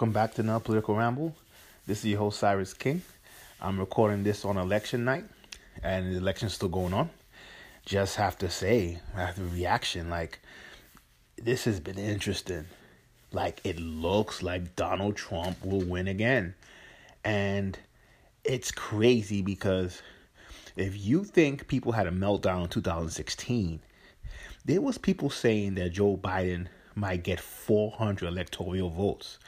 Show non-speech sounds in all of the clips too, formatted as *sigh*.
Welcome back to another political ramble. This is your host Cyrus King. I'm recording this on election night, and the election's still going on. Just have to say, after reaction, like this has been interesting. Like it looks like Donald Trump will win again, and it's crazy because if you think people had a meltdown in 2016, there was people saying that Joe Biden might get 400 electoral votes.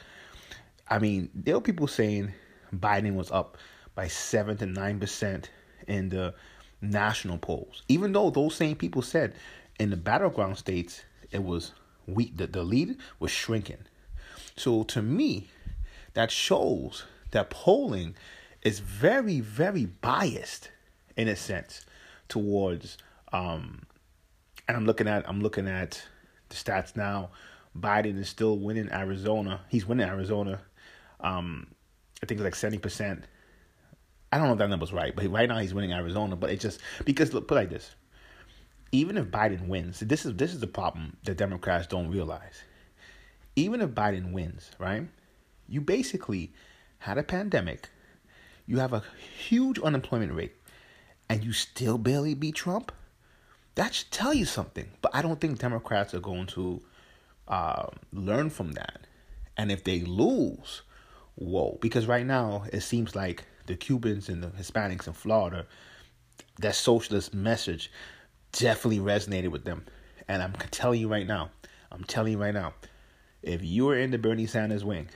I mean, there were people saying Biden was up by 7 to 9% in the national polls. Even though those same people said in the battleground states it was weak the, the lead was shrinking. So to me, that shows that polling is very, very biased in a sense towards um and I'm looking at I'm looking at the stats now. Biden is still winning Arizona. He's winning Arizona. Um, I think it's like seventy percent. I don't know if that number's right, but right now he's winning Arizona. But it just because look, put like this: even if Biden wins, this is this is the problem that Democrats don't realize. Even if Biden wins, right? You basically had a pandemic. You have a huge unemployment rate, and you still barely beat Trump. That should tell you something. But I don't think Democrats are going to uh, learn from that. And if they lose, whoa. Because right now, it seems like the Cubans and the Hispanics in Florida, that socialist message definitely resonated with them. And I'm telling you right now, I'm telling you right now, if you are in the Bernie Sanders wing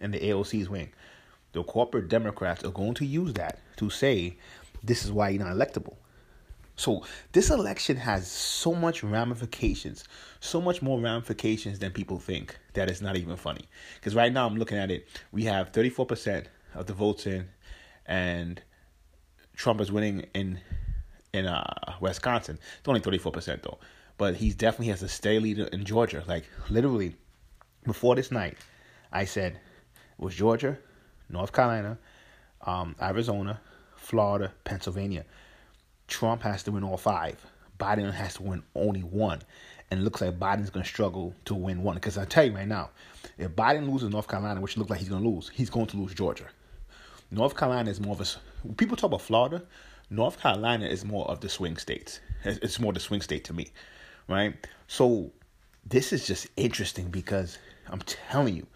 and the AOC's wing, the corporate Democrats are going to use that to say this is why you're not electable. So this election has so much ramifications, so much more ramifications than people think that it's not even funny. Because right now I'm looking at it, we have 34% of the votes in, and Trump is winning in in uh, Wisconsin. It's only 34% though, but he's definitely has a steady leader in Georgia. Like literally, before this night, I said it was Georgia, North Carolina, um, Arizona, Florida, Pennsylvania. Trump has to win all five. Biden has to win only one. And it looks like Biden's going to struggle to win one. Because I tell you right now, if Biden loses North Carolina, which looks like he's going to lose, he's going to lose Georgia. North Carolina is more of a. People talk about Florida. North Carolina is more of the swing states. It's more the swing state to me, right? So this is just interesting because I'm telling you,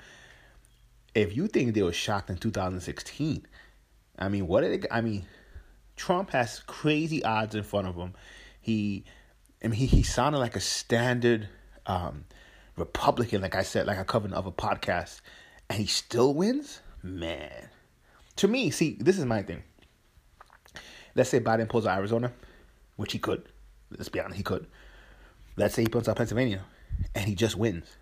if you think they were shocked in 2016, I mean, what did it? I mean, Trump has crazy odds in front of him. He, I mean, he, he sounded like a standard um, Republican, like I said, like I covered in other podcasts, and he still wins? Man. To me, see, this is my thing. Let's say Biden pulls out Arizona, which he could. Let's be honest, he could. Let's say he pulls out Pennsylvania, and he just wins.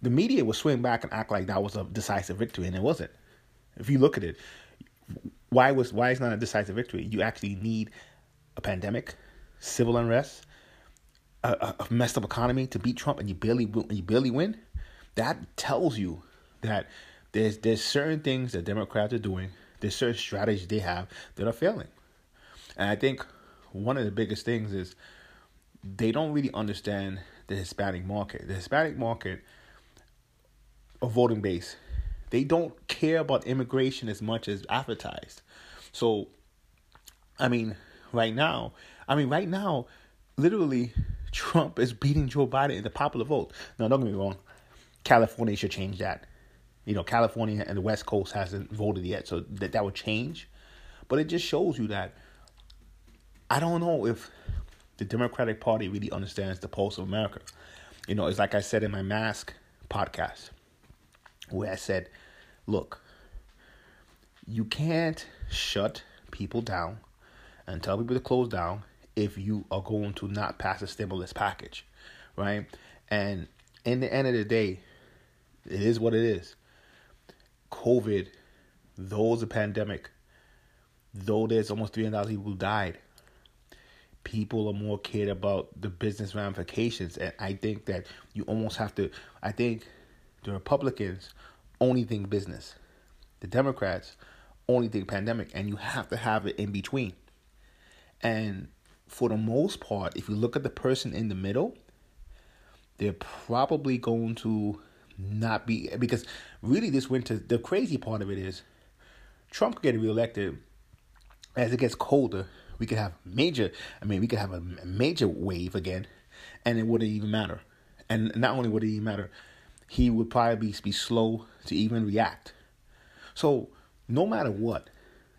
The media will swing back and act like that was a decisive victory, and it wasn't. If you look at it, why was why is not a decisive victory? You actually need a pandemic, civil unrest, a, a messed up economy to beat Trump, and you barely you barely win. That tells you that there's there's certain things that Democrats are doing. There's certain strategies they have that are failing, and I think one of the biggest things is they don't really understand the Hispanic market. The Hispanic market, a voting base, they don't care about immigration as much as advertised. So, I mean, right now, I mean, right now, literally, Trump is beating Joe Biden in the popular vote. Now, don't get me wrong, California should change that. You know, California and the West Coast hasn't voted yet, so that that would change. But it just shows you that I don't know if the Democratic Party really understands the pulse of America. You know, it's like I said in my mask podcast where I said, look, you can't shut people down and tell people to close down if you are going to not pass a stimulus package, right? And in the end of the day, it is what it is. COVID, though it's a pandemic, though there's almost 300,000 people who died, people are more cared about the business ramifications. And I think that you almost have to, I think the Republicans only think business. The Democrats only think pandemic, and you have to have it in between. And for the most part, if you look at the person in the middle, they're probably going to not be because really this winter the crazy part of it is Trump could get reelected as it gets colder. We could have major. I mean, we could have a major wave again, and it wouldn't even matter. And not only would it even matter, he would probably be, be slow to even react. So no matter what,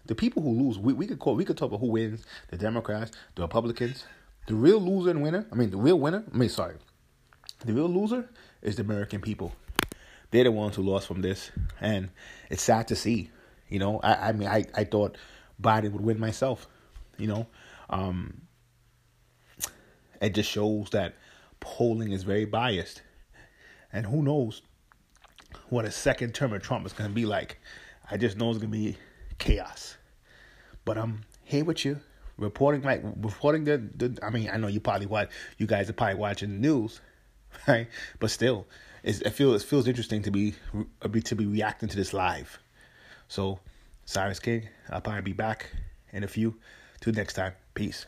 the people who lose, we, we could call we could talk about who wins, the Democrats, the Republicans. The real loser and winner, I mean the real winner, I mean sorry. The real loser is the American people. They're the ones who lost from this. And it's sad to see. You know, I, I mean I, I thought Biden would win myself. You know. Um it just shows that polling is very biased. And who knows what a second term of Trump is going to be like. I just know it's going to be chaos. But I'm here with you, reporting like reporting the, the I mean, I know you probably watch you guys are probably watching the news, *laughs* right? But still, it feels it feels interesting to uh, be to be reacting to this live. So, Cyrus King, I'll probably be back in a few. Till next time, peace.